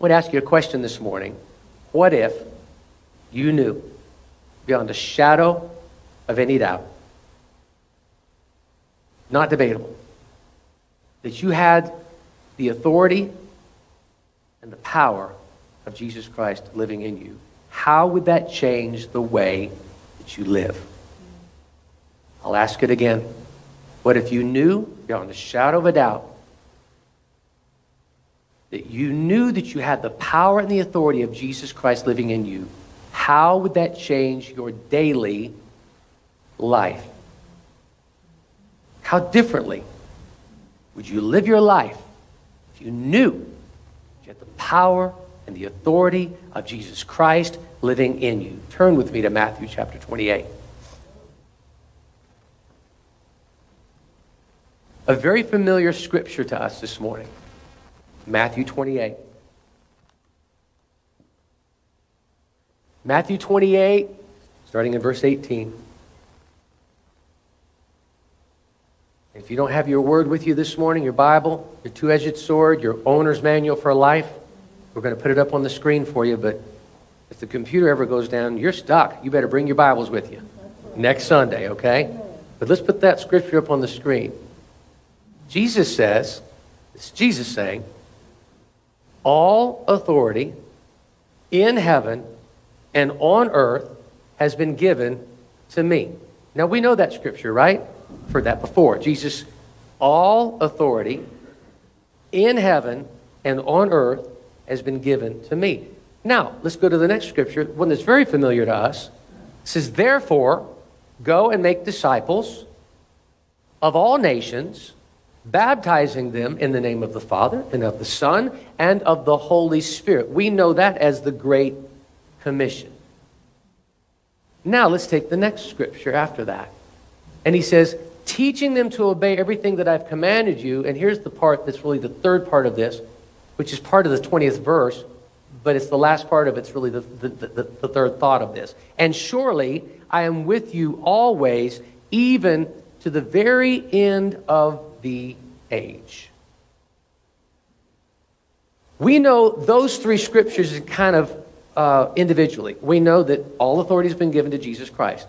I want to ask you a question this morning. What if you knew beyond a shadow of any doubt, not debatable, that you had the authority and the power of Jesus Christ living in you? How would that change the way that you live? I'll ask it again. What if you knew beyond a shadow of a doubt that you knew that you had the power and the authority of Jesus Christ living in you, how would that change your daily life? How differently would you live your life if you knew you had the power and the authority of Jesus Christ living in you? Turn with me to Matthew chapter 28. A very familiar scripture to us this morning. Matthew 28. Matthew 28, starting in verse 18. If you don't have your word with you this morning, your Bible, your two edged sword, your owner's manual for life, we're going to put it up on the screen for you. But if the computer ever goes down, you're stuck. You better bring your Bibles with you next Sunday, okay? But let's put that scripture up on the screen. Jesus says, it's Jesus saying, all authority in heaven and on earth has been given to me. Now we know that scripture, right? Heard that before. Jesus, all authority in heaven and on earth has been given to me. Now, let's go to the next scripture, one that's very familiar to us. It says, Therefore, go and make disciples of all nations baptizing them in the name of the Father and of the Son and of the Holy Spirit. We know that as the Great Commission. Now let's take the next scripture after that. And he says, teaching them to obey everything that I've commanded you. And here's the part that's really the third part of this, which is part of the 20th verse, but it's the last part of it's really the, the, the, the third thought of this. And surely I am with you always, even to the very end of the age. We know those three scriptures kind of uh, individually. We know that all authority has been given to Jesus Christ.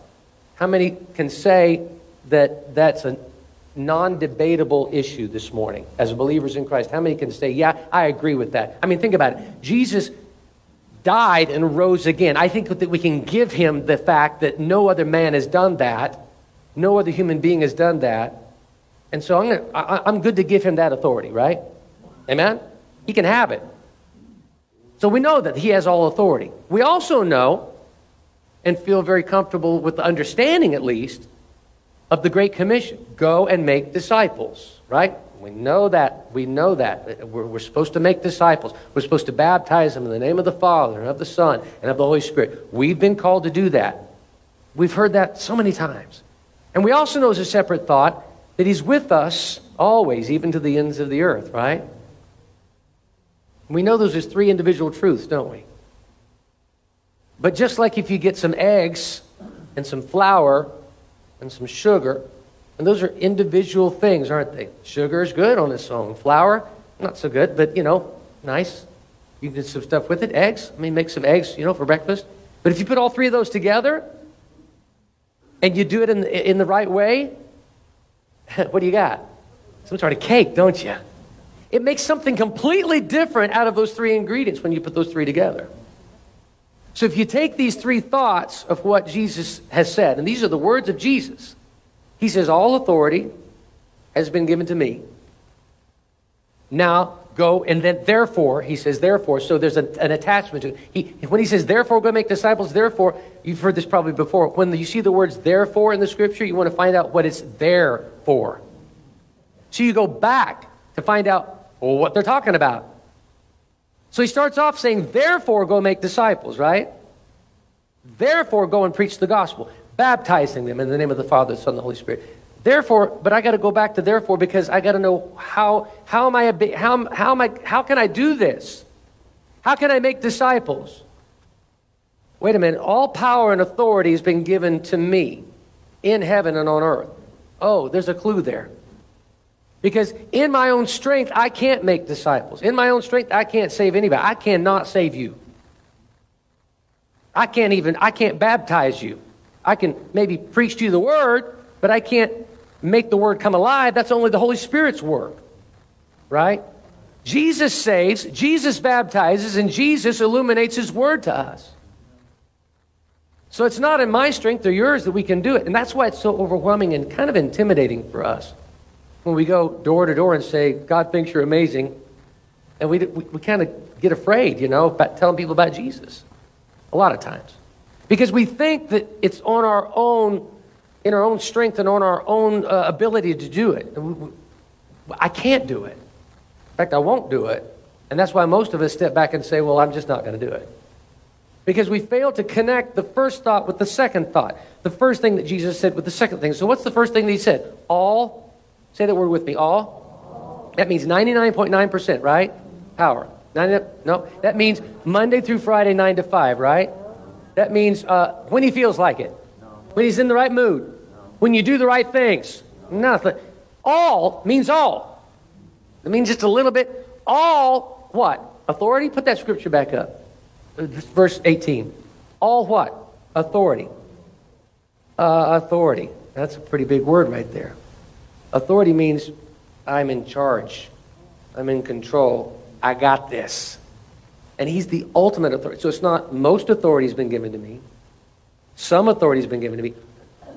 How many can say that that's a non debatable issue this morning as believers in Christ? How many can say, yeah, I agree with that? I mean, think about it. Jesus died and rose again. I think that we can give him the fact that no other man has done that, no other human being has done that. And so I'm, gonna, I, I'm good to give him that authority, right? Amen? He can have it. So we know that he has all authority. We also know and feel very comfortable with the understanding, at least, of the Great Commission go and make disciples, right? We know that. We know that. We're, we're, supposed to make disciples. We're supposed to baptize them in the name of the Father and of the Son and of the Holy Spirit. We've been called to do that. We've heard that so many times. And we also know as a separate thought that He's with us always, even to the ends of the earth, right? We know those as three individual truths, don't we? But just like if you get some eggs and some flour and some sugar, and those are individual things, aren't they? Sugar is good on its own. Flour, not so good, but you know, nice. You can do some stuff with it. Eggs, I mean, make some eggs, you know, for breakfast. But if you put all three of those together and you do it in, in the right way, what do you got? Some sort of cake, don't you? It makes something completely different out of those three ingredients when you put those three together. So if you take these three thoughts of what Jesus has said, and these are the words of Jesus, he says, All authority has been given to me. Now go, and then therefore, he says, therefore, so there's an, an attachment to it. He, when he says, therefore, go make disciples, therefore, you've heard this probably before. When you see the words therefore in the scripture, you want to find out what it's there for. So you go back to find out well, what they're talking about. So he starts off saying, therefore, go make disciples, right? Therefore, go and preach the gospel, baptizing them in the name of the Father, the Son, and the Holy Spirit. Therefore, but I got to go back to therefore because I got to know how, how am I, how, how am I, how can I do this? How can I make disciples? Wait a minute. All power and authority has been given to me in heaven and on earth. Oh, there's a clue there. Because in my own strength, I can't make disciples. In my own strength, I can't save anybody. I cannot save you. I can't even, I can't baptize you. I can maybe preach to you the word, but I can't make the word come alive. That's only the Holy Spirit's work. Right? Jesus saves, Jesus baptizes, and Jesus illuminates his word to us. So it's not in my strength or yours that we can do it. And that's why it's so overwhelming and kind of intimidating for us when we go door to door and say, God thinks you're amazing. And we, we, we kind of get afraid, you know, about telling people about Jesus a lot of times. Because we think that it's on our own, in our own strength and on our own uh, ability to do it. I can't do it. In fact, I won't do it. And that's why most of us step back and say, well, I'm just not going to do it. Because we fail to connect the first thought with the second thought. The first thing that Jesus said with the second thing. So, what's the first thing that he said? All, say that word with me, all. That means 99.9%, right? Power. 90, no, that means Monday through Friday, 9 to 5, right? That means uh, when he feels like it, when he's in the right mood, when you do the right things. Nothing. All means all. It means just a little bit. All what? Authority? Put that scripture back up verse 18. All what? Authority. Uh, authority. That's a pretty big word right there. Authority means I'm in charge, I'm in control, I got this. And he's the ultimate authority. So it's not most authority has been given to me, some authority has been given to me,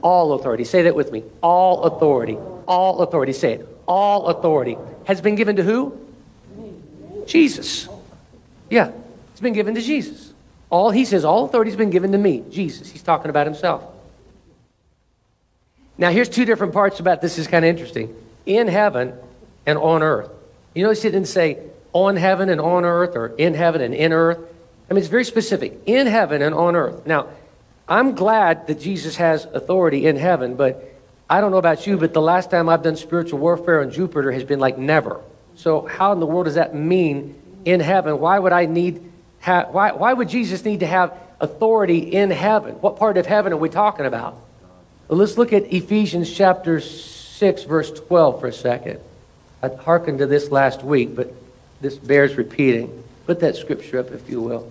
all authority. Say that with me. All authority. All authority. Say it. All authority has been given to who? Jesus. Yeah. It's been given to Jesus. All he says, all authority has been given to me, Jesus. He's talking about himself. Now, here's two different parts about this. is kind of interesting. In heaven and on earth. You notice it didn't say on heaven and on earth or in heaven and in earth. I mean, it's very specific. In heaven and on earth. Now, I'm glad that Jesus has authority in heaven, but I don't know about you, but the last time I've done spiritual warfare on Jupiter has been like never. So, how in the world does that mean in heaven? Why would I need ha- why, why would Jesus need to have authority in heaven? What part of heaven are we talking about? Well, let's look at Ephesians chapter 6, verse 12 for a second. I hearkened to this last week, but this bears repeating. Put that scripture up, if you will.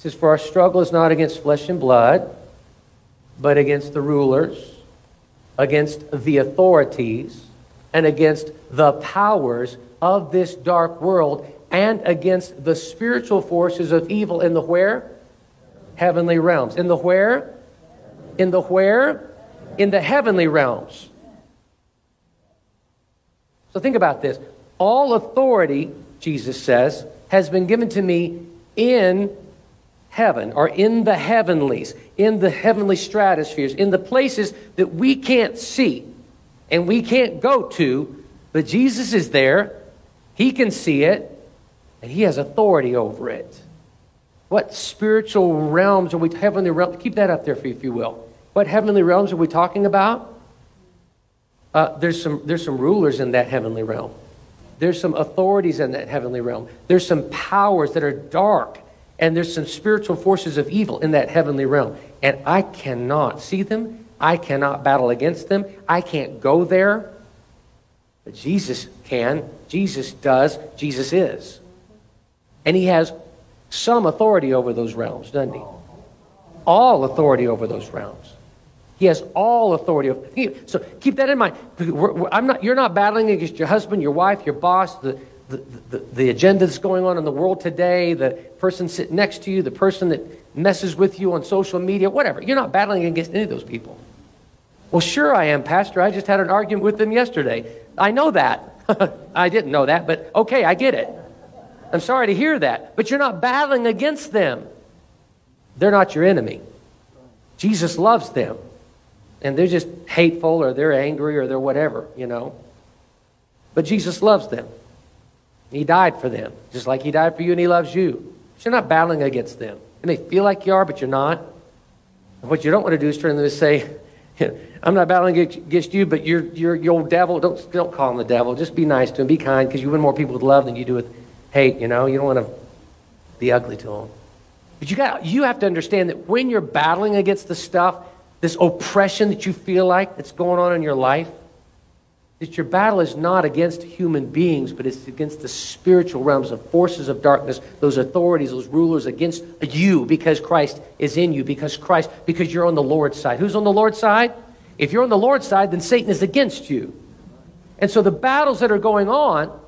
Says, For our struggle is not against flesh and blood, but against the rulers, against the authorities, and against the powers of this dark world, and against the spiritual forces of evil in the where? Heavenly realms. In the where? In the where? In the heavenly realms. So think about this. All authority, Jesus says, has been given to me in heaven or in the heavenlies, in the heavenly stratospheres, in the places that we can't see and we can't go to, but Jesus is there. He can see it and he has authority over it. What spiritual realms are we, heavenly realms? Keep that up there, if you will. What heavenly realms are we talking about? Uh, there's, some, there's some rulers in that heavenly realm. There's some authorities in that heavenly realm. There's some powers that are dark. And there's some spiritual forces of evil in that heavenly realm. And I cannot see them. I cannot battle against them. I can't go there. But Jesus can. Jesus does. Jesus is. And he has some authority over those realms, doesn't he? All authority over those realms. He has all authority. Over, so keep that in mind. I'm not, you're not battling against your husband, your wife, your boss, the, the, the, the agenda that's going on in the world today, the person sitting next to you, the person that messes with you on social media, whatever. You're not battling against any of those people. Well, sure I am, Pastor. I just had an argument with them yesterday. I know that. I didn't know that, but okay, I get it. I'm sorry to hear that, but you're not battling against them. They're not your enemy. Jesus loves them. And they're just hateful or they're angry or they're whatever, you know. But Jesus loves them. He died for them, just like He died for you and He loves you. You're not battling against them. It may feel like you are, but you're not. What you don't want to do is turn them and say, I'm not battling against you, but you're, you're, your old devil. Don't, don't call him the devil. Just be nice to him. Be kind because you win more people with love than you do with hate, you know, you don't want to be ugly to them. But you got you have to understand that when you're battling against the stuff, this oppression that you feel like that's going on in your life, that your battle is not against human beings, but it's against the spiritual realms of forces of darkness, those authorities, those rulers against you because Christ is in you, because Christ, because you're on the Lord's side. Who's on the Lord's side? If you're on the Lord's side, then Satan is against you. And so the battles that are going on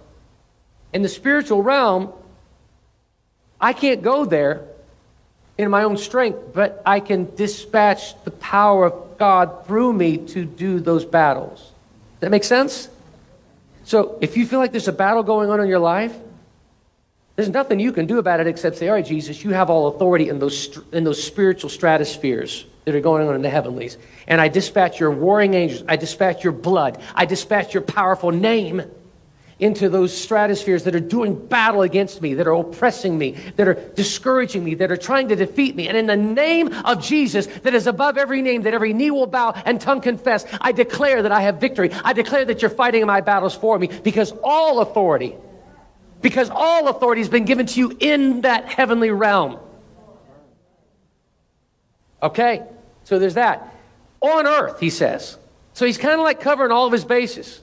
in the spiritual realm, I can't go there in my own strength, but I can dispatch the power of God through me to do those battles that make sense? So if you feel like there's a battle going on in your life, there's nothing you can do about it except say, all right, Jesus, you have all authority in those, in those spiritual stratospheres that are going on in the heavenlies. And I dispatch your warring angels. I dispatch your blood. I dispatch your powerful name into those stratospheres that are doing battle against me, that are oppressing me, that are discouraging me, that are trying to defeat me. And in the name of Jesus, that is above every name, that every knee will bow and tongue confess, I declare that I have victory. I declare that you're fighting my battles for me because all authority, because all authority has been given to you in that heavenly realm. Okay, so there's that. On earth, he says. So he's kind of like covering all of his bases.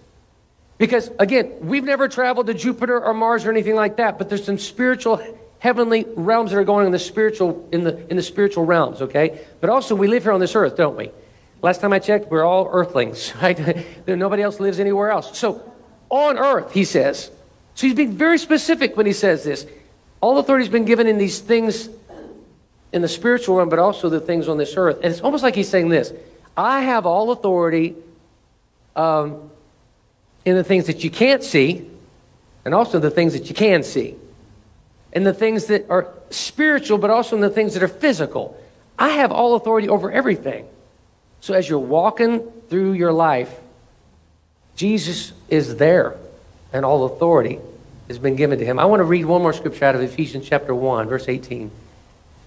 Because again, we've never traveled to Jupiter or Mars or anything like that, but there's some spiritual heavenly realms that are going in the spiritual in the in the spiritual realms, okay? But also we live here on this earth, don't we? Last time I checked, we're all earthlings, right? Nobody else lives anywhere else. So on earth, he says. So he's being very specific when he says this. All authority has been given in these things in the spiritual realm, but also the things on this earth. And it's almost like he's saying this I have all authority um, in the things that you can't see and also the things that you can see. And the things that are spiritual, but also in the things that are physical. I have all authority over everything. So as you're walking through your life, Jesus is there, and all authority has been given to him. I want to read one more scripture out of Ephesians chapter 1, verse 18.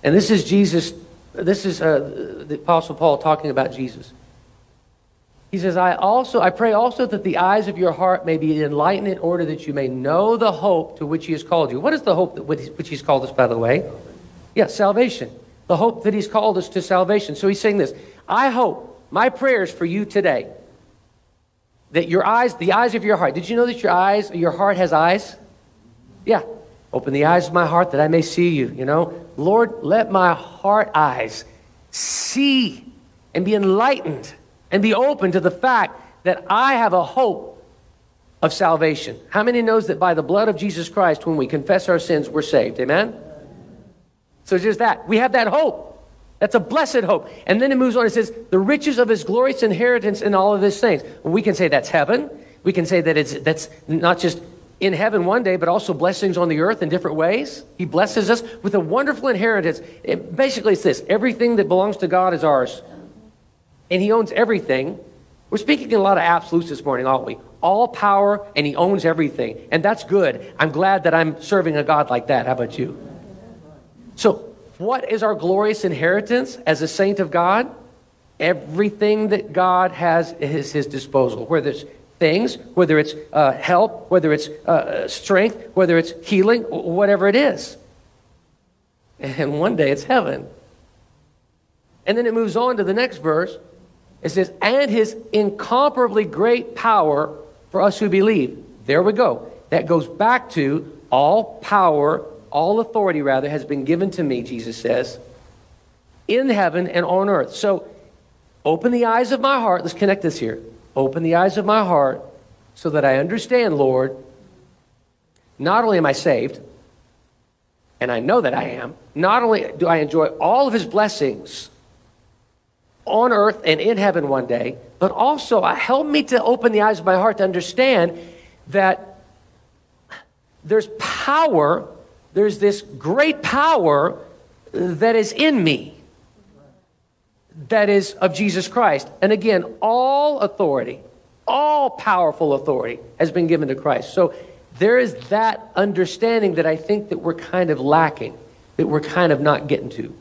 And this is Jesus, this is uh, the Apostle Paul talking about Jesus. He says, I also, I pray also that the eyes of your heart may be enlightened in order that you may know the hope to which he has called you. What is the hope that, which he's called us, by the way? Yeah, salvation. The hope that he's called us to salvation. So he's saying this I hope, my prayers for you today, that your eyes, the eyes of your heart, did you know that your eyes, your heart has eyes? Yeah. Open the eyes of my heart that I may see you, you know? Lord, let my heart eyes see and be enlightened and be open to the fact that I have a hope of salvation. How many knows that by the blood of Jesus Christ, when we confess our sins, we're saved? Amen? So just that. We have that hope. That's a blessed hope. And then it moves on. It says, the riches of his glorious inheritance in all of his things. we can say that's heaven. We can say that it's that's not just in heaven one day, but also blessings on the earth in different ways. He blesses us with a wonderful inheritance. It, basically, it's this everything that belongs to God is ours and he owns everything. We're speaking in a lot of absolutes this morning, aren't we? All power, and he owns everything. And that's good. I'm glad that I'm serving a God like that. How about you? So, what is our glorious inheritance as a saint of God? Everything that God has is his disposal, whether it's things, whether it's uh, help, whether it's uh, strength, whether it's healing, whatever it is. And one day it's heaven. And then it moves on to the next verse it says, and his incomparably great power for us who believe. There we go. That goes back to all power, all authority, rather, has been given to me, Jesus says, in heaven and on earth. So open the eyes of my heart. Let's connect this here. Open the eyes of my heart so that I understand, Lord, not only am I saved, and I know that I am, not only do I enjoy all of his blessings, on earth and in heaven one day, but also uh, help me to open the eyes of my heart to understand that there's power, there's this great power that is in me that is of Jesus Christ. And again, all authority, all powerful authority has been given to Christ. So there is that understanding that I think that we're kind of lacking, that we're kind of not getting to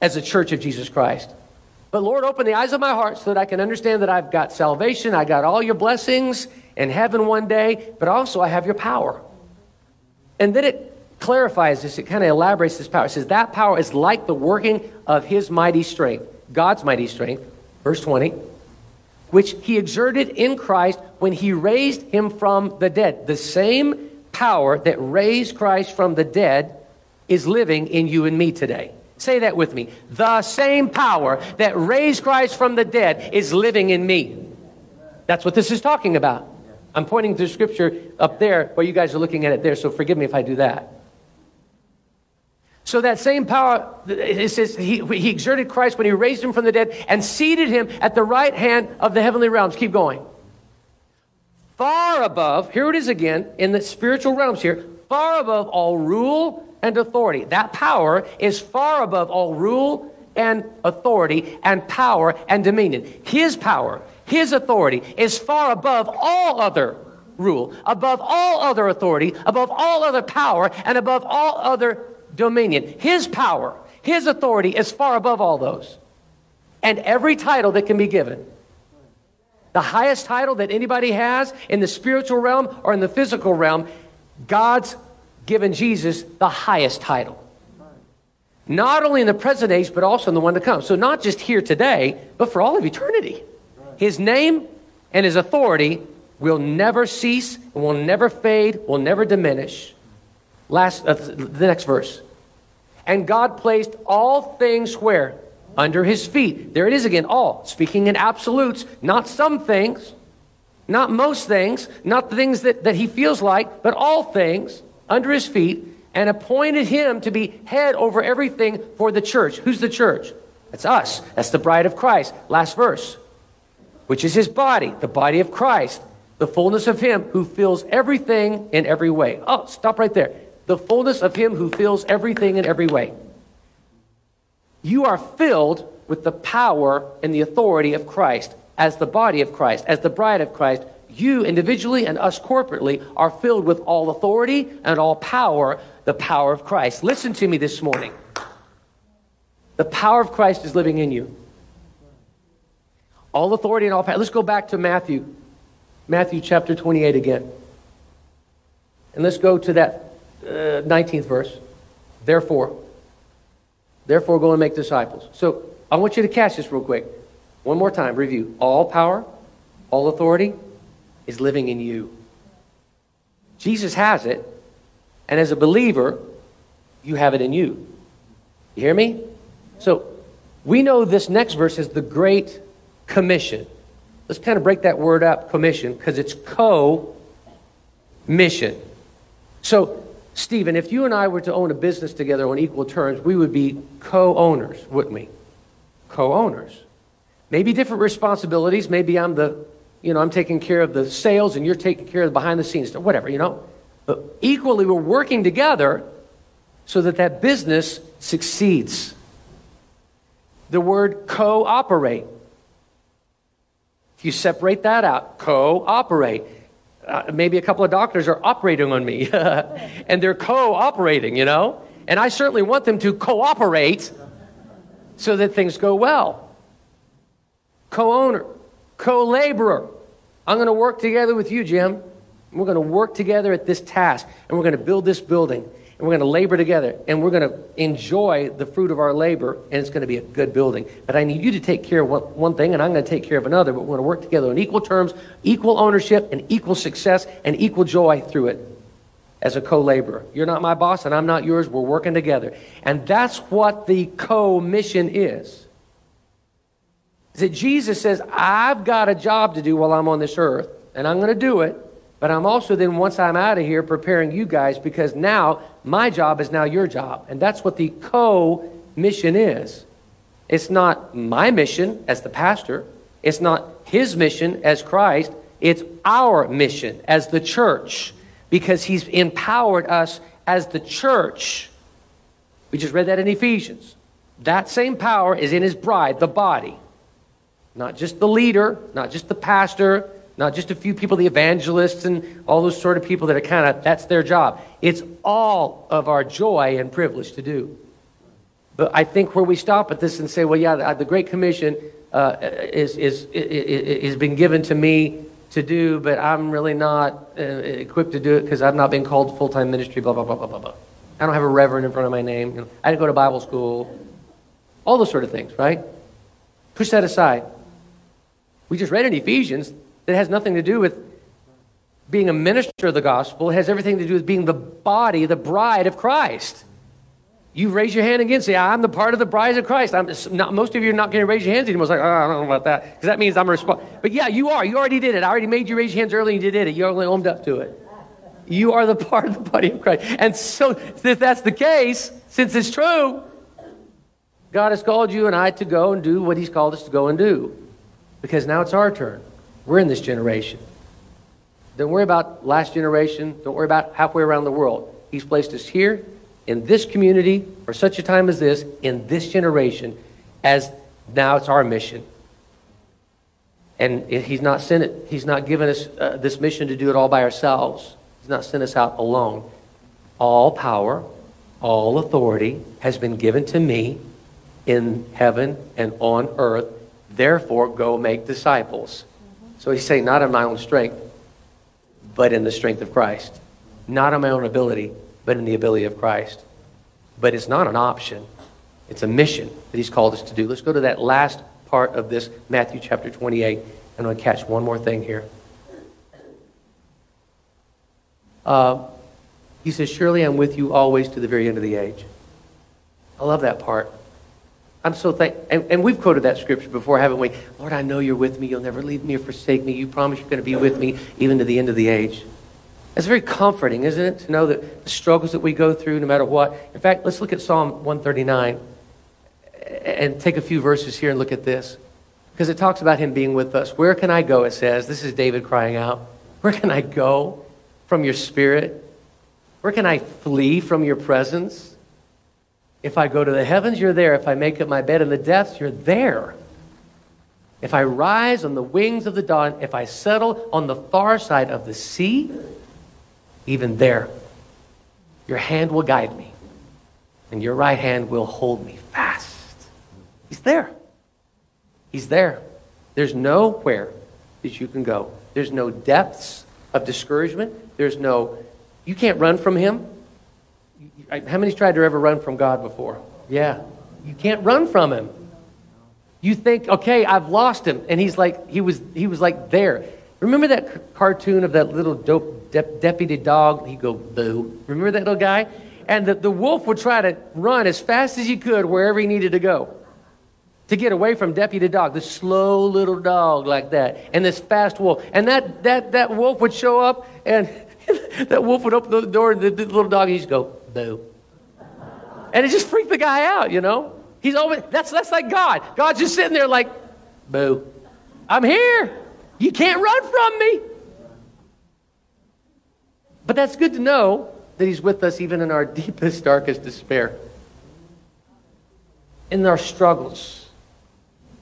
as a church of Jesus Christ. But Lord, open the eyes of my heart so that I can understand that I've got salvation, I got all your blessings in heaven one day, but also I have your power. And then it clarifies this, it kind of elaborates this power. It says that power is like the working of his mighty strength, God's mighty strength, verse 20, which he exerted in Christ when he raised him from the dead. The same power that raised Christ from the dead is living in you and me today. Say that with me. The same power that raised Christ from the dead is living in me. That's what this is talking about. I'm pointing to scripture up there where you guys are looking at it there, so forgive me if I do that. So that same power, it says he, he exerted Christ when he raised him from the dead and seated him at the right hand of the heavenly realms. Keep going. Far above, here it is again, in the spiritual realms here, far above all rule and authority. That power is far above all rule and authority and power and dominion. His power, his authority is far above all other rule, above all other authority, above all other power, and above all other dominion. His power, his authority is far above all those. And every title that can be given. The highest title that anybody has in the spiritual realm or in the physical realm, God's given Jesus the highest title. Not only in the present age, but also in the one to come. So, not just here today, but for all of eternity. His name and his authority will never cease, will never fade, will never diminish. Last, uh, the next verse. And God placed all things where? Under his feet. There it is again, all. Speaking in absolutes, not some things, not most things, not the things that, that he feels like, but all things under his feet, and appointed him to be head over everything for the church. Who's the church? That's us. That's the bride of Christ. Last verse. Which is his body, the body of Christ, the fullness of him who fills everything in every way. Oh, stop right there the fullness of Him who fills everything in every way. You are filled with the power and the authority of Christ as the body of Christ, as the bride of Christ. You individually and us corporately are filled with all authority and all power, the power of Christ. Listen to me this morning. The power of Christ is living in you. All authority and all power. Let's go back to Matthew, Matthew chapter 28 again. And let's go to that uh, 19th verse. Therefore, therefore go and make disciples. So I want you to catch this real quick. One more time, review. All power, all authority is living in you. Jesus has it, and as a believer, you have it in you. You hear me? So we know this next verse is the Great Commission. Let's kind of break that word up, commission, because it's co mission. So Stephen, if you and I were to own a business together on equal terms, we would be co owners, wouldn't we? Co owners. Maybe different responsibilities. Maybe I'm the, you know, I'm taking care of the sales and you're taking care of the behind the scenes stuff, whatever, you know. But equally, we're working together so that that business succeeds. The word cooperate. If you separate that out, cooperate uh, maybe a couple of doctors are operating on me and they're co-operating you know and i certainly want them to cooperate so that things go well co-owner co-laborer. I'm going to work together with you jim. We're going to work together at this task and we're going to build this building and we're going to labor together and we're going to enjoy the fruit of our labor and it's going to be a good building. But i need you to take care of one, thing and i'm going to take care of another but we're going to work together on equal terms equal ownership and equal success and equal joy through it as a co-laborer. You're not my boss and i'm not yours. We're working together. And that's what the co-mission is is that jesus says i've got a job to do while i'm on this earth and i'm going to do it but I'm also then, once I'm out of here, preparing you guys because now my job is now your job. And that's what the co mission is. It's not my mission as the pastor, it's not his mission as Christ, it's our mission as the church because he's empowered us as the church. We just read that in Ephesians. That same power is in his bride, the body. Not just the leader, not just the pastor, not just a few people, the evangelists and all those sort of people that are kind of, that's their job. It's all of our joy and privilege to do. But I think where we stop at this and say, well, yeah, the Great Commission uh, is, is, is, is been given to me to do, but I'm really not uh, equipped to do it because I've not been called to full time ministry, blah, blah, blah, blah, blah, blah. I don't have a reverend in front of my name. You know, I didn't go to Bible school. All those sort of things, right? Push that aside. We just read in Ephesians that has nothing to do with being a minister of the gospel. It has everything to do with being the body, the bride of Christ. You raise your hand again, say, I'm the part of the bride of Christ. I'm not, most of you are not going to raise your hands anymore. It's like, oh, I don't know about that. Because that means I'm a response. But yeah, you are. You already did it. I already made you raise your hands early and you did it. You only owned up to it. You are the part of the body of Christ. And so, if that's the case, since it's true, God has called you and I to go and do what He's called us to go and do. Because now it's our turn. We're in this generation. Don't worry about last generation. Don't worry about halfway around the world. He's placed us here in this community for such a time as this, in this generation, as now it's our mission. And he's not sent it, he's not given us uh, this mission to do it all by ourselves. He's not sent us out alone. All power, all authority has been given to me in heaven and on earth. Therefore, go make disciples. So he's saying, not in my own strength, but in the strength of Christ. Not in my own ability, but in the ability of Christ. But it's not an option, it's a mission that he's called us to do. Let's go to that last part of this, Matthew chapter 28. I'm going to catch one more thing here. Uh, he says, Surely I'm with you always to the very end of the age. I love that part. I'm so thankful. and, and we've quoted that scripture before, haven't we? Lord, I know you're with me. You'll never leave me or forsake me. You promise you're going to be with me even to the end of the age. It's very comforting, isn't it, to know that the struggles that we go through, no matter what. In fact, let's look at Psalm 139 and take a few verses here and look at this. Because it talks about him being with us. Where can I go, it says. This is David crying out. Where can I go from your spirit? Where can I flee from your presence? If I go to the heavens, you're there. If I make up my bed in the depths, you're there. If I rise on the wings of the dawn, if I settle on the far side of the sea, even there, your hand will guide me, and your right hand will hold me fast. He's there. He's there. There's nowhere that you can go. There's no depths of discouragement. There's no, you can't run from him. How many's tried to ever run from God before? Yeah. You can't run from him. You think, okay, I've lost him. And he's like, he was, he was like there. Remember that c- cartoon of that little dope de- deputy dog? He'd go, boo. Remember that little guy? And the, the wolf would try to run as fast as he could wherever he needed to go to get away from deputy dog, this slow little dog like that, and this fast wolf. And that, that, that wolf would show up, and that wolf would open the door, and the, the little dog, he'd just go, boo. And it just freaked the guy out, you know? He's always, that's, that's like God. God's just sitting there like, boo. I'm here. You can't run from me. But that's good to know that He's with us even in our deepest, darkest despair, in our struggles,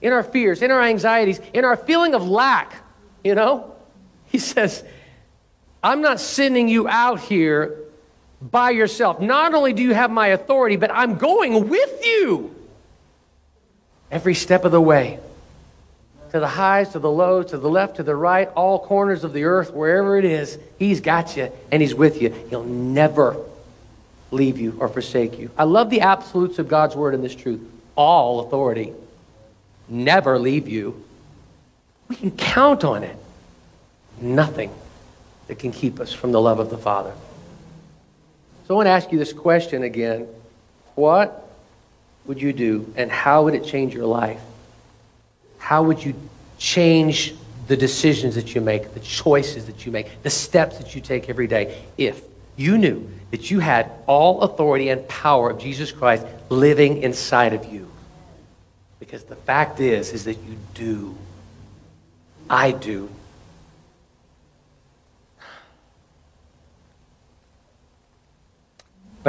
in our fears, in our anxieties, in our feeling of lack. You know? He says, I'm not sending you out here by yourself. Not only do you have my authority, but I'm going with you every step of the way to the highs, to the lows, to the left, to the right, all corners of the earth, wherever it is, He's got you and He's with you. He'll never leave you or forsake you. I love the absolutes of God's word in this truth. All authority. Never leave you. We can count on it. Nothing that can keep us from the love of the Father. So I want to ask you this question again. What would you do and how would it change your life? How would you change the decisions that you make, the choices that you make, the steps that you take every day if you knew that you had all authority and power of Jesus Christ living inside of you? Because the fact is is that you do. I do.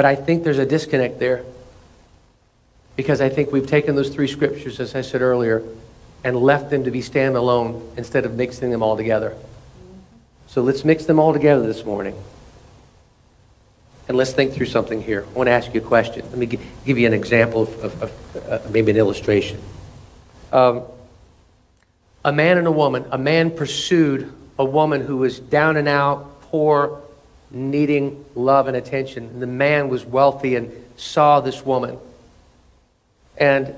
But I think there's a disconnect there. Because I think we've taken those three scriptures, as I said earlier, and left them to be standalone instead of mixing them all together. So let's mix them all together this morning. And let's think through something here. I want to ask you a question. Let me give you an example of, of, of uh, maybe an illustration. Um, a man and a woman, a man pursued a woman who was down and out, poor, needing love and attention. And the man was wealthy and saw this woman and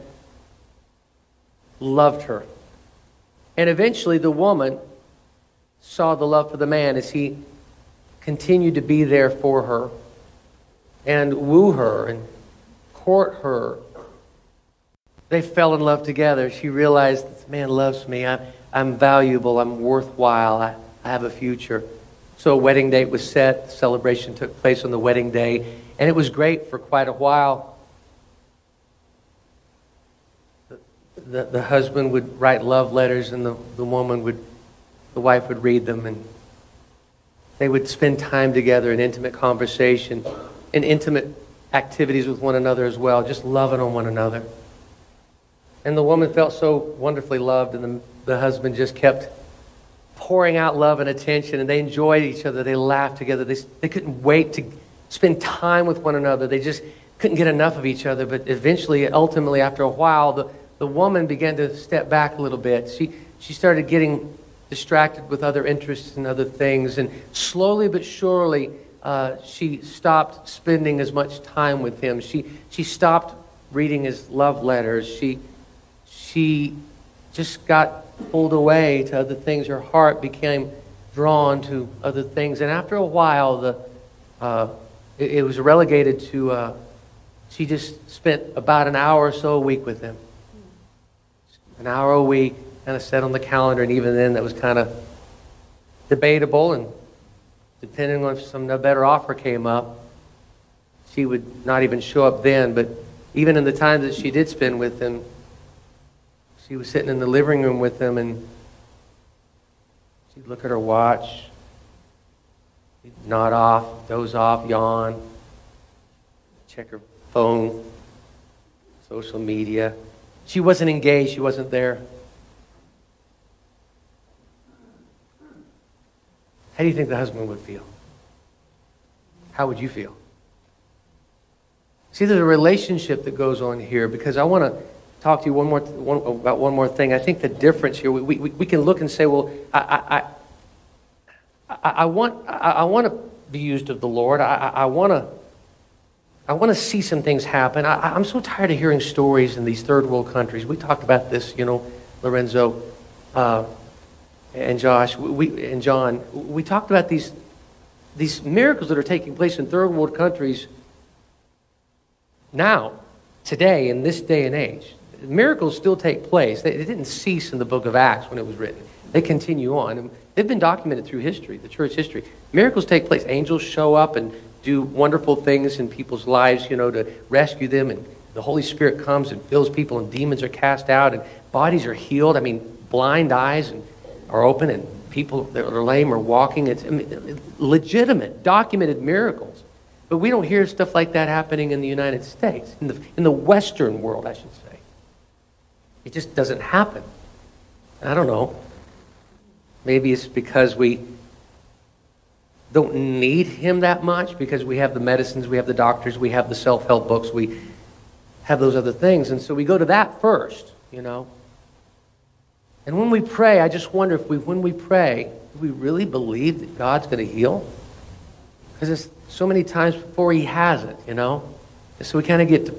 loved her And eventually, the woman saw the love for the man as he continued to be there for her and woo her and court her. They fell in love together. She realized this man loves me. I'm, I'm valuable. I'm worthwhile. I, I have a future. So a wedding date was set. Celebration took place on the wedding day. And it was great for quite a while. The, the, the husband would write love letters, and the, the woman would, the wife would read them. And they would spend time together in intimate conversation, in intimate activities with one another as well, just loving on one another. And the woman felt so wonderfully loved, and the, the husband just kept pouring out love and attention, and they enjoyed each other. They laughed together. They, they couldn't wait to spend time with one another. They just couldn't get enough of each other. But eventually, ultimately, after a while, the, the woman began to step back a little bit. She, she started getting distracted with other interests and other things. And slowly but surely, uh, she stopped spending as much time with him. She, she stopped reading his love letters. She, she just got pulled away to other things. Her heart became drawn to other things. And after a while, the, uh, it, it, was relegated to uh, she just spent about an hour or so a week with him. An hour a week, kind of set on the calendar, and even then, that was kind of debatable. And depending on if some better offer came up, she would not even show up then. But even in the time that she did spend with him, she was sitting in the living room with them, and she'd look at her watch, she'd nod off, doze off, yawn, check her phone, social media. She wasn't engaged, she wasn't there. How do you think the husband would feel? How would you feel? See, there's a relationship that goes on here because I want to talk to you one more, one, about one more thing. I think the difference here, we, we, we can look and say, well, I, I, I, I want, I, I, want to be used of the Lord. I, I, want to. I want to see some things happen. I, am so tired of hearing stories in these third world countries. We talked about this, you know, Lorenzo. Uh, and Josh we, and John, we talked about these, these miracles that are taking place in third world countries now, today, in this day and age. Miracles still take place. They, they didn't cease in the book of Acts when it was written. They continue on. And they've been documented through history, the church history. Miracles take place. Angels show up and do wonderful things in people's lives, you know, to rescue them. And the Holy Spirit comes and fills people, and demons are cast out, and bodies are healed. I mean, blind eyes and are open and people that are lame are walking. It's I mean, legitimate, documented miracles. But we don't hear stuff like that happening in the United States, in the, in the Western world, I should say. It just doesn't happen. I don't know. Maybe it's because we don't need him that much because we have the medicines, we have the doctors, we have the self help books, we have those other things. And so we go to that first, you know. And when we pray, I just wonder if we, when we pray, do we really believe that God's going to heal? Because it's so many times before He hasn't, you know? So we kind of get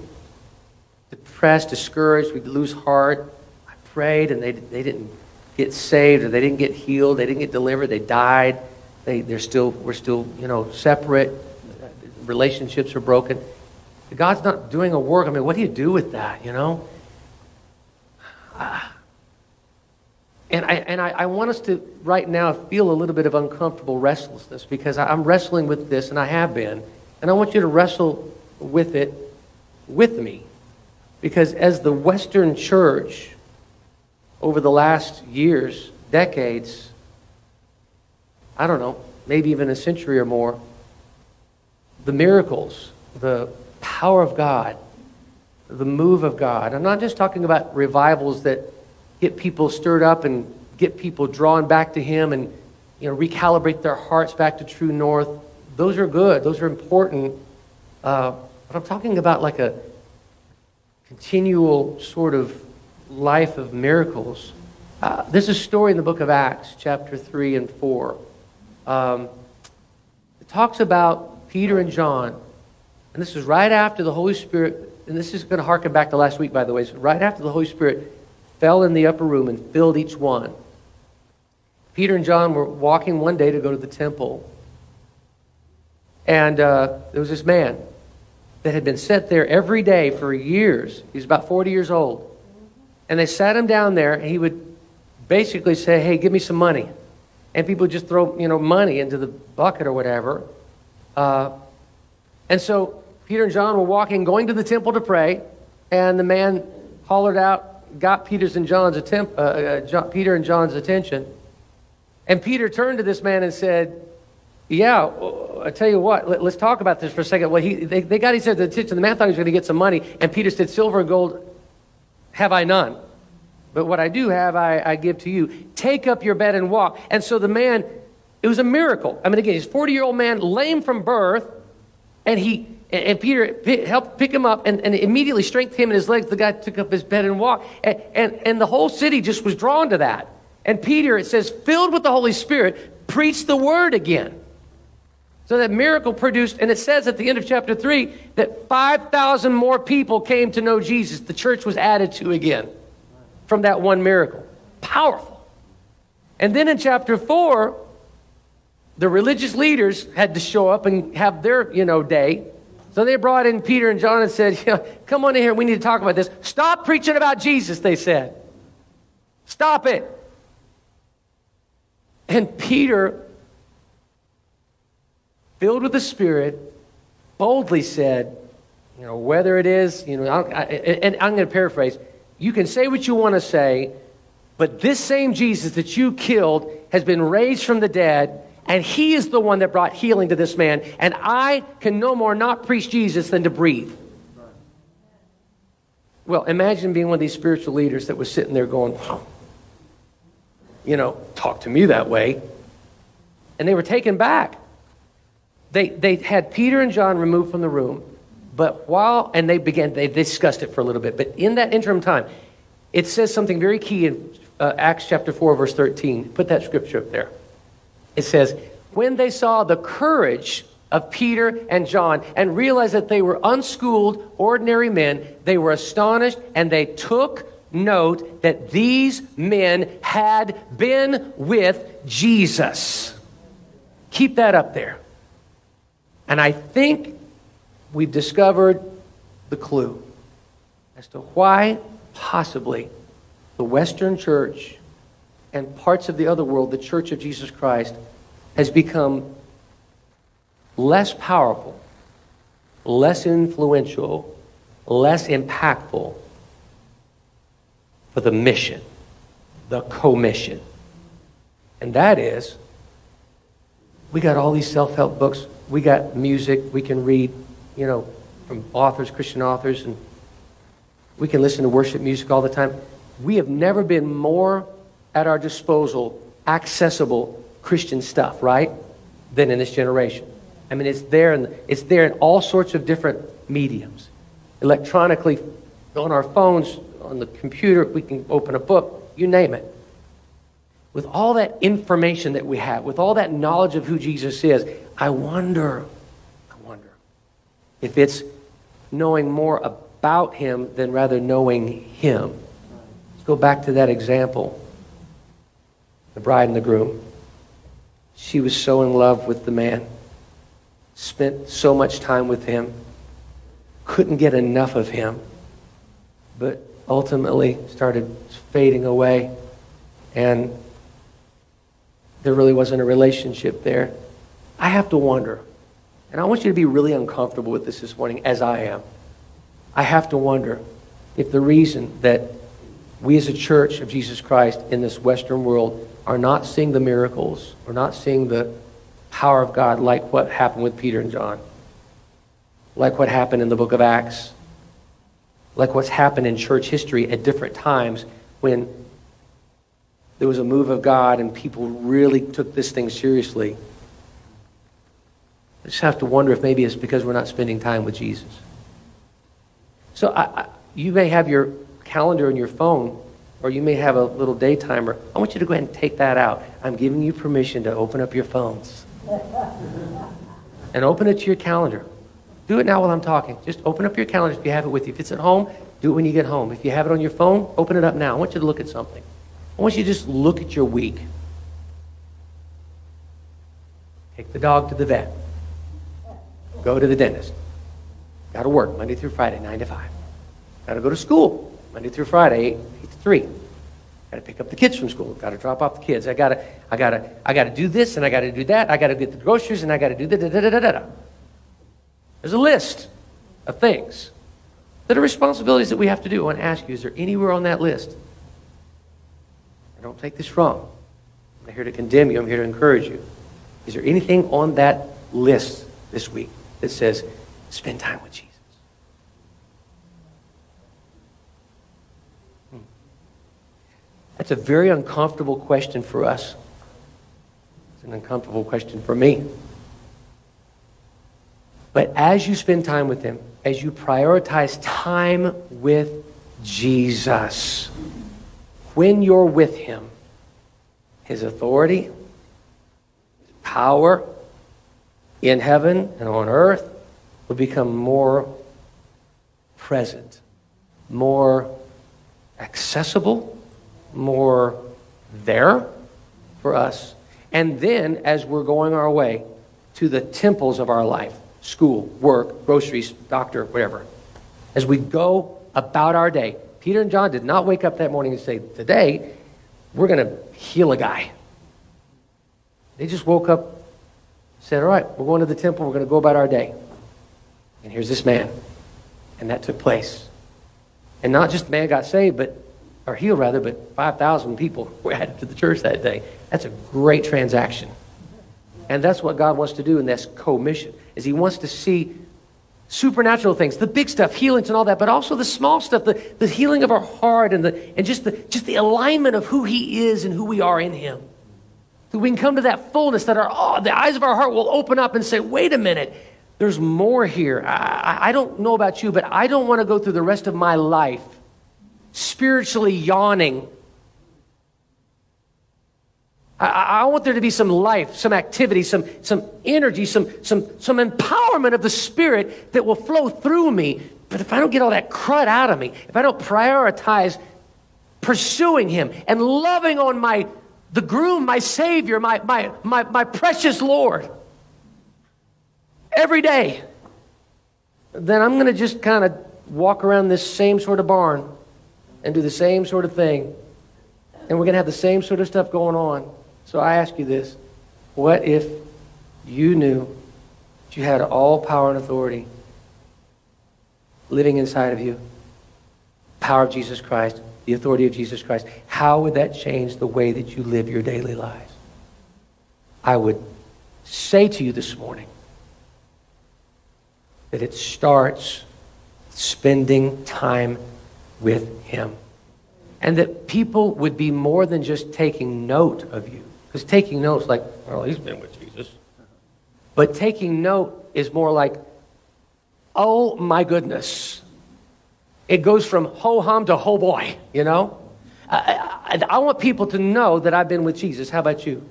depressed, discouraged, we'd lose heart. I prayed and they, they didn't get saved or they didn't get healed, they didn't get delivered, they died. They, they're still, we're still, you know, separate. Relationships are broken. God's not doing a work. I mean, what do you do with that, you know? Uh, and I, and I, I, want us to, right now, feel a little bit of uncomfortable restlessness because I'm wrestling with this, and I have been. And I want you to wrestle with it with me. Because as the Western church, over the last years, decades, I don't know, maybe even a century or more, the miracles, the power of God, the move of God. I'm not just talking about revivals that get people stirred up and get people drawn back to Him and you know, recalibrate their hearts back to true north. Those are good. Those are important. Uh, but I'm talking about like a continual sort of life of miracles. Uh, there's a story in the book of Acts, chapter 3 and 4. Um, it talks about Peter and John. And this is right after the Holy Spirit, and this is going to harken back to last week, by the way. So right after the Holy Spirit fell in the upper room and filled each one. Peter and John were walking one day to go to the temple. And uh, there was this man that had been set there every day for years. He was about 40 years old. And they sat him down there, and he would basically say, Hey, give me some money. And people would just throw, you know, money into the bucket or whatever. Uh, and so Peter and John were walking, going to the temple to pray, and the man hollered out, got Peter's and John's attempt, uh, uh, John, Peter and John's attention. And Peter turned to this man and said, yeah, I tell you what, let, us talk about this for a second. Well, he, they, they got each other's attention. The man thought he was going to get some money, and Peter said, Silver and gold have I none. But what I do have, I, I give to you. Take up your bed and walk. And so the man, it was a miracle. I mean, again, he's a 40 year old man, lame from birth, and he and, Peter helped pick him up and, and immediately strengthened him in his legs. The guy took up his bed and walked. And, and, and the whole city just was drawn to that. And Peter, it says, filled with the Holy Spirit, preached the word again. So that miracle produced, and it says at the end of chapter 3 that 5,000 more people came to know Jesus. The church was added to again from that one miracle. Powerful. And then in chapter 4, the religious leaders had to show up and have their, you know, day. So they brought in Peter and John and said, yeah, Come on in here, we need to talk about this. Stop preaching about Jesus, they said. Stop it. And Peter filled with the Spirit, boldly said, you know, whether it is, you know, I, and I'm going to paraphrase, you can say what you want to say, but this same Jesus that you killed has been raised from the dead, and he is the one that brought healing to this man, and I can no more not preach Jesus than to breathe. Well, imagine being one of these spiritual leaders that was sitting there going, you know, talk to me that way. And they were taken back. They, they had Peter and John removed from the room, but while, and they began, they discussed it for a little bit, but in that interim time, it says something very key in uh, Acts chapter 4, verse 13. Put that scripture up there. It says, When they saw the courage of Peter and John and realized that they were unschooled, ordinary men, they were astonished and they took note that these men had been with Jesus. Keep that up there. And I think we've discovered the clue as to why possibly the Western church and parts of the other world, the church of Jesus Christ, has become less powerful, less influential, less impactful for the mission, the commission. And that is, we got all these self help books we got music we can read, you know, from authors, Christian authors, and we can listen to worship music all the time. We have never been more at our disposal, accessible Christian stuff, right? Than in this generation. I mean, it's there, and it's there in all sorts of different mediums. Electronically, on our phones, on the computer, we can open a book, you name it. With all that information that we have, with all that knowledge of who Jesus is, I wonder, I wonder if it's knowing more about him than rather knowing him. Let's go back to that example the bride and the groom. She was so in love with the man, spent so much time with him, couldn't get enough of him, but ultimately started fading away, and there really wasn't a relationship there. I have to wonder, and I want you to be really uncomfortable with this this morning, as I am. I have to wonder if the reason that we as a church of Jesus Christ in this Western world are not seeing the miracles, or not seeing the power of God like what happened with Peter and John, like what happened in the book of Acts, like what's happened in church history at different times when there was a move of God and people really took this thing seriously. I just have to wonder if maybe it's because we're not spending time with Jesus. So I, I, you may have your calendar in your phone, or you may have a little day timer. I want you to go ahead and take that out. I'm giving you permission to open up your phones. and open it to your calendar. Do it now while I'm talking. Just open up your calendar if you have it with you. If it's at home, do it when you get home. If you have it on your phone, open it up now. I want you to look at something. Want you to just look at your week. Take the dog to the vet. Go to the dentist. Got to work Monday through Friday, 9 to 5. Got to go to school Monday through Friday, 8, 8 to 3. Got to pick up the kids from school. Got to drop off the kids. I got to, I got to, I got to do this and I got to do that. I got to get the groceries and I got to do da da da da da da. There's a list of things that are responsibilities that we have to do. I want to ask you, is there anywhere on that list? Don't take this wrong. I'm not here to condemn you. I'm here to encourage you. Is there anything on that list this week that says, spend time with Jesus? Hmm. That's a very uncomfortable question for us. It's an uncomfortable question for me. But as you spend time with Him, as you prioritize time with Jesus, when you're with Him, His authority, His power in heaven and on earth will become more present, more accessible, more there for us. And then, as we're going our way to the temples of our life, school, work, groceries, doctor, whatever. As we go about our day, Peter and John did not wake up that morning and say, Today, we're going to heal a guy. They just woke up, said, All right, we're going to the temple, we're going to go about our day. And here's this man. And that took place. And not just the man got saved, but or healed rather, but 5,000 people were added to the church that day. That's a great transaction. And that's what God wants to do in this commission, is he wants to see supernatural things, the big stuff, healings and all that, but also the small stuff, the, the healing of our heart and, the, and just, the, just the alignment of who he is and who we are in him. So we can come to that fullness that our, oh, the eyes of our heart will open up and say, wait a minute, there's more here. I, I don't know about you, but I don't want to go through the rest of my life spiritually yawning I, I, want there to be some life, some activity, some, some energy, some, some, some empowerment of the Spirit that will flow through me. But if I don't get all that crud out of me, if I don't prioritize pursuing Him and loving on my the groom, my Savior, my, my, my, my precious Lord, every day, then I'm going to just kind of walk around this same sort of barn and do the same sort of thing. And we're going to have the same sort of stuff going on. So I ask you this what if you knew that you had all power and authority living inside of you? Power of Jesus Christ, the authority of Jesus Christ. How would that change the way that you live your daily lives? I would say to you this morning that it starts spending time with Him. And that people would be more than just taking note of you because taking notes, like, well, he's been with Jesus. But taking note is more like, oh my goodness. It goes from ho hum to ho boy, you know? I, I, I, want people to know that I've been with Jesus. How about you?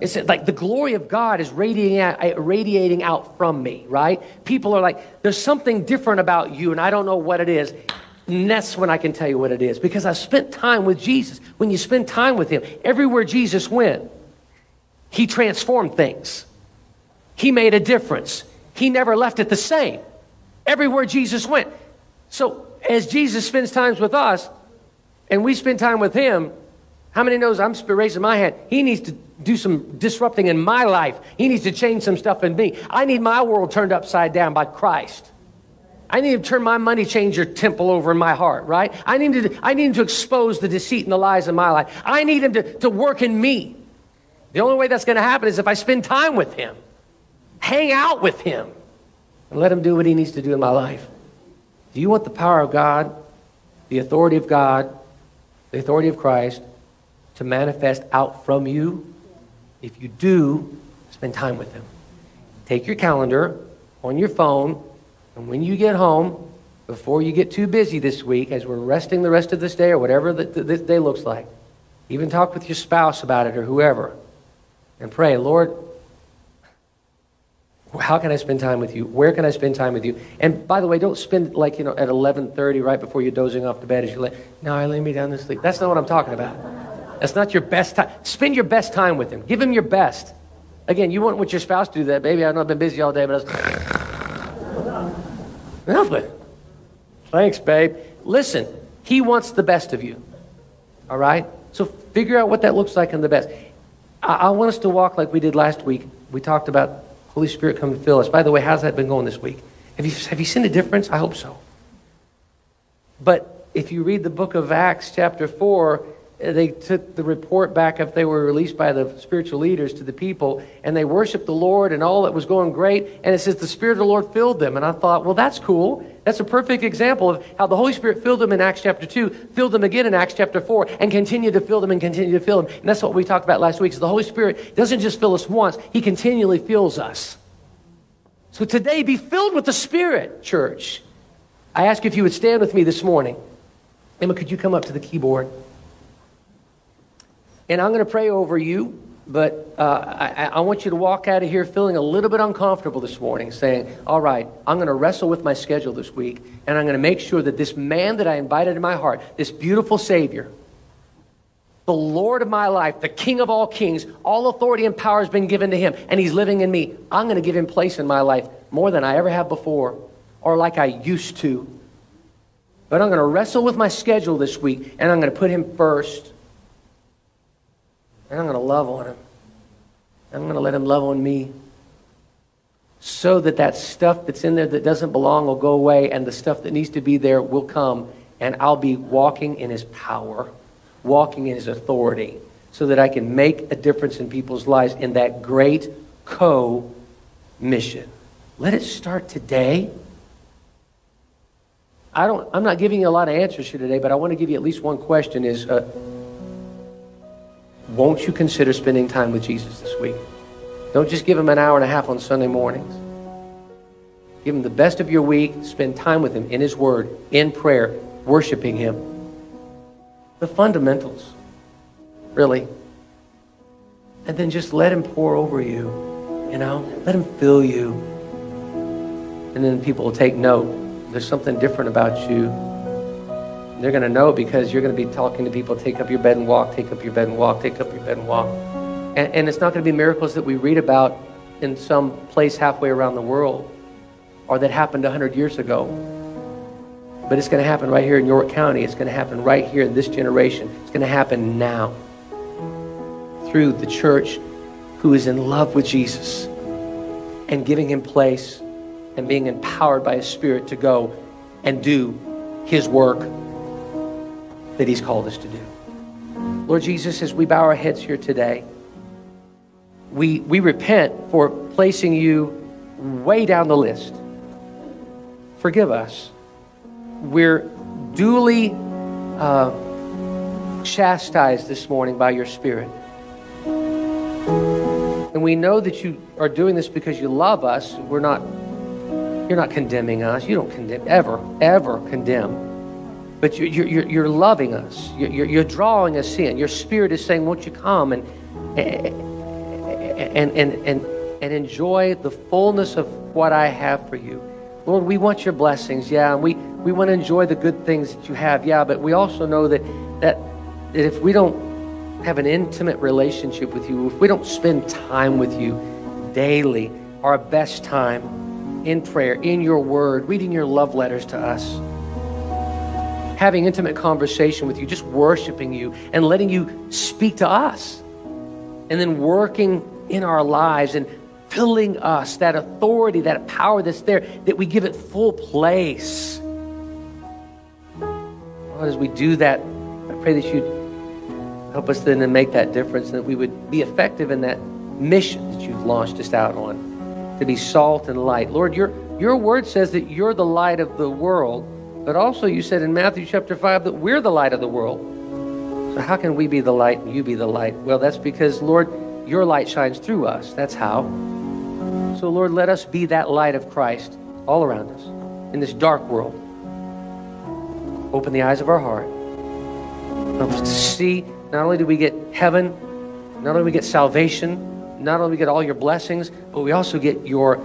It's like the glory of God is radiating out, uh, radiating out from me, right? People are like, there's something different about you, and I don't know what it is. And that's when I can tell you what it is because I spent time with Jesus. When you spend time with Him, everywhere Jesus went, he transformed things. He made a difference. He never left it the same. Everywhere Jesus went. So as Jesus spends times with us and we spend time with him, how many knows I'm raising my hand? He needs to do some disrupting in my life. He needs to change some stuff in me. I need my world turned upside down by Christ. I need to turn my money changer temple over in my heart, right? I need to, I need him to expose the deceit and the lies in my life. I need him to, to work in me. The only way that's going to happen is if I spend time with Him, hang out with Him, and let Him do what He needs to do in my life. Do you want the power of God, the authority of God, the authority of Christ to manifest out from you? If you do, spend time with Him. Take your calendar on your phone, and when you get home, before you get too busy this week, as we're resting the rest of this day or whatever this day looks like, even talk with your spouse about it or whoever and pray, Lord, how can I spend time with you? Where can I spend time with you? And by the way, don't spend like, you know, at 11:30 right before you're dozing off to bed as you lay. Now I lay me down to sleep. That's not what I'm talking about. That's not your best time. Spend your best time with him. Give him your best. Again, you want what your spouse to do that, baby. I know I've been busy all day, but I was nothing. Thanks, babe. Listen, he wants the best of you. All right? So figure out what that looks like in the best. I, want us to walk like we did last week. We talked about Holy Spirit come to fill us. By the way, how's that been going this week? Have you, have you seen a difference? I hope so. But if you read the book of Acts, chapter 4, they took the report back if they were released by the spiritual leaders to the people and they worshiped the lord and all that was going great. And it says the spirit of the lord filled them. And i thought well that's cool. That's a perfect example of how the holy spirit filled them in acts chapter 2 filled them again in acts chapter 4 and continued to fill them and continue to fill them. And that's what we talked about last week. Is the holy spirit doesn't just fill us once. He continually fills us. So today be filled with the spirit church. I ask if you would stand with me this morning. Emma could you come up to the keyboard and I'm going to pray over you, but uh, I, I, want you to walk out of here feeling a little bit uncomfortable this morning, saying, All right, I'm going to wrestle with my schedule this week, and I'm going to make sure that this man that I invited in my heart, this beautiful Savior, the Lord of my life, the King of all kings, all authority and power has been given to him, and he's living in me. I'm going to give him place in my life more than I ever have before, or like I used to. But I'm going to wrestle with my schedule this week, and I'm going to put him first and I'm going to love on him. I'm going to let him love on me so that that stuff that's in there that doesn't belong will go away and the stuff that needs to be there will come and I'll be walking in his power, walking in his authority so that I can make a difference in people's lives in that great co mission. Let it start today. I don't, I'm not giving you a lot of answers here today, but I want to give you at least one question is, uh, won't you consider spending time with Jesus this week? Don't just give him an hour and a half on Sunday mornings. Give him the best of your week. Spend time with him in his word, in prayer, worshiping him. The fundamentals, really. And then just let him pour over you, you know? Let him fill you. And then people will take note. There's something different about you they're going to know because you're going to be talking to people take up your bed and walk, take up your bed and walk, take up your bed and walk. And, and it's not going to be miracles that we read about in some place halfway around the world or that happened 100 years ago. But it's going to happen right here in York County. It's going to happen right here in this generation. It's going to happen now through the church who is in love with Jesus and giving him place and being empowered by his spirit to go and do his work that He's called us to do. Lord Jesus, as we bow our heads here today, we, we repent for placing you way down the list. Forgive us. We're duly uh, chastised this morning by your Spirit. And we know that you are doing this because you love us. We're not, you're not condemning us. You don't condemn, ever, ever condemn but you're, you're, you're loving us. You're, you're drawing us in. Your spirit is saying, Won't you come and, eh, eh, and, and, and, and enjoy the fullness of what I have for you? Lord, we want your blessings, yeah, and we, we want to enjoy the good things that you have, yeah, but we also know that, that, that if we don't have an intimate relationship with you, if we don't spend time with you daily, our best time in prayer, in your word, reading your love letters to us, having intimate conversation with you, just worshiping you and letting you speak to us. And then working in our lives and filling us that authority, that power that's there, that we give it full place. Lord, as we do that, I pray that you'd help us then to make that difference and that we would be effective in that mission that you've launched us out on to be salt and light. Lord, your, your word says that you're the light of the world. But also, you said in Matthew chapter 5 that we're the light of the world. So, how can we be the light and you be the light? Well, that's because, Lord, your light shines through us. That's how. So, Lord, let us be that light of Christ all around us in this dark world. Open the eyes of our heart. Help us to see not only do we get heaven, not only do we get salvation, not only do we get all your blessings, but we also get your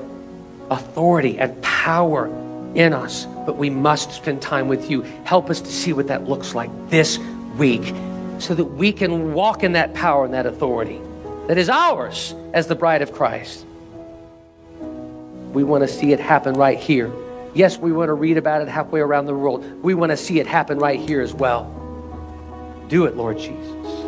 authority and power in us, but we must spend time with you. Help us to see what that looks like this week so that we can walk in that power and that authority that is ours as the bride of Christ. We want to see it happen right here. Yes, we want to read about it halfway around the world. We want to see it happen right here as well. Do it, Lord Jesus.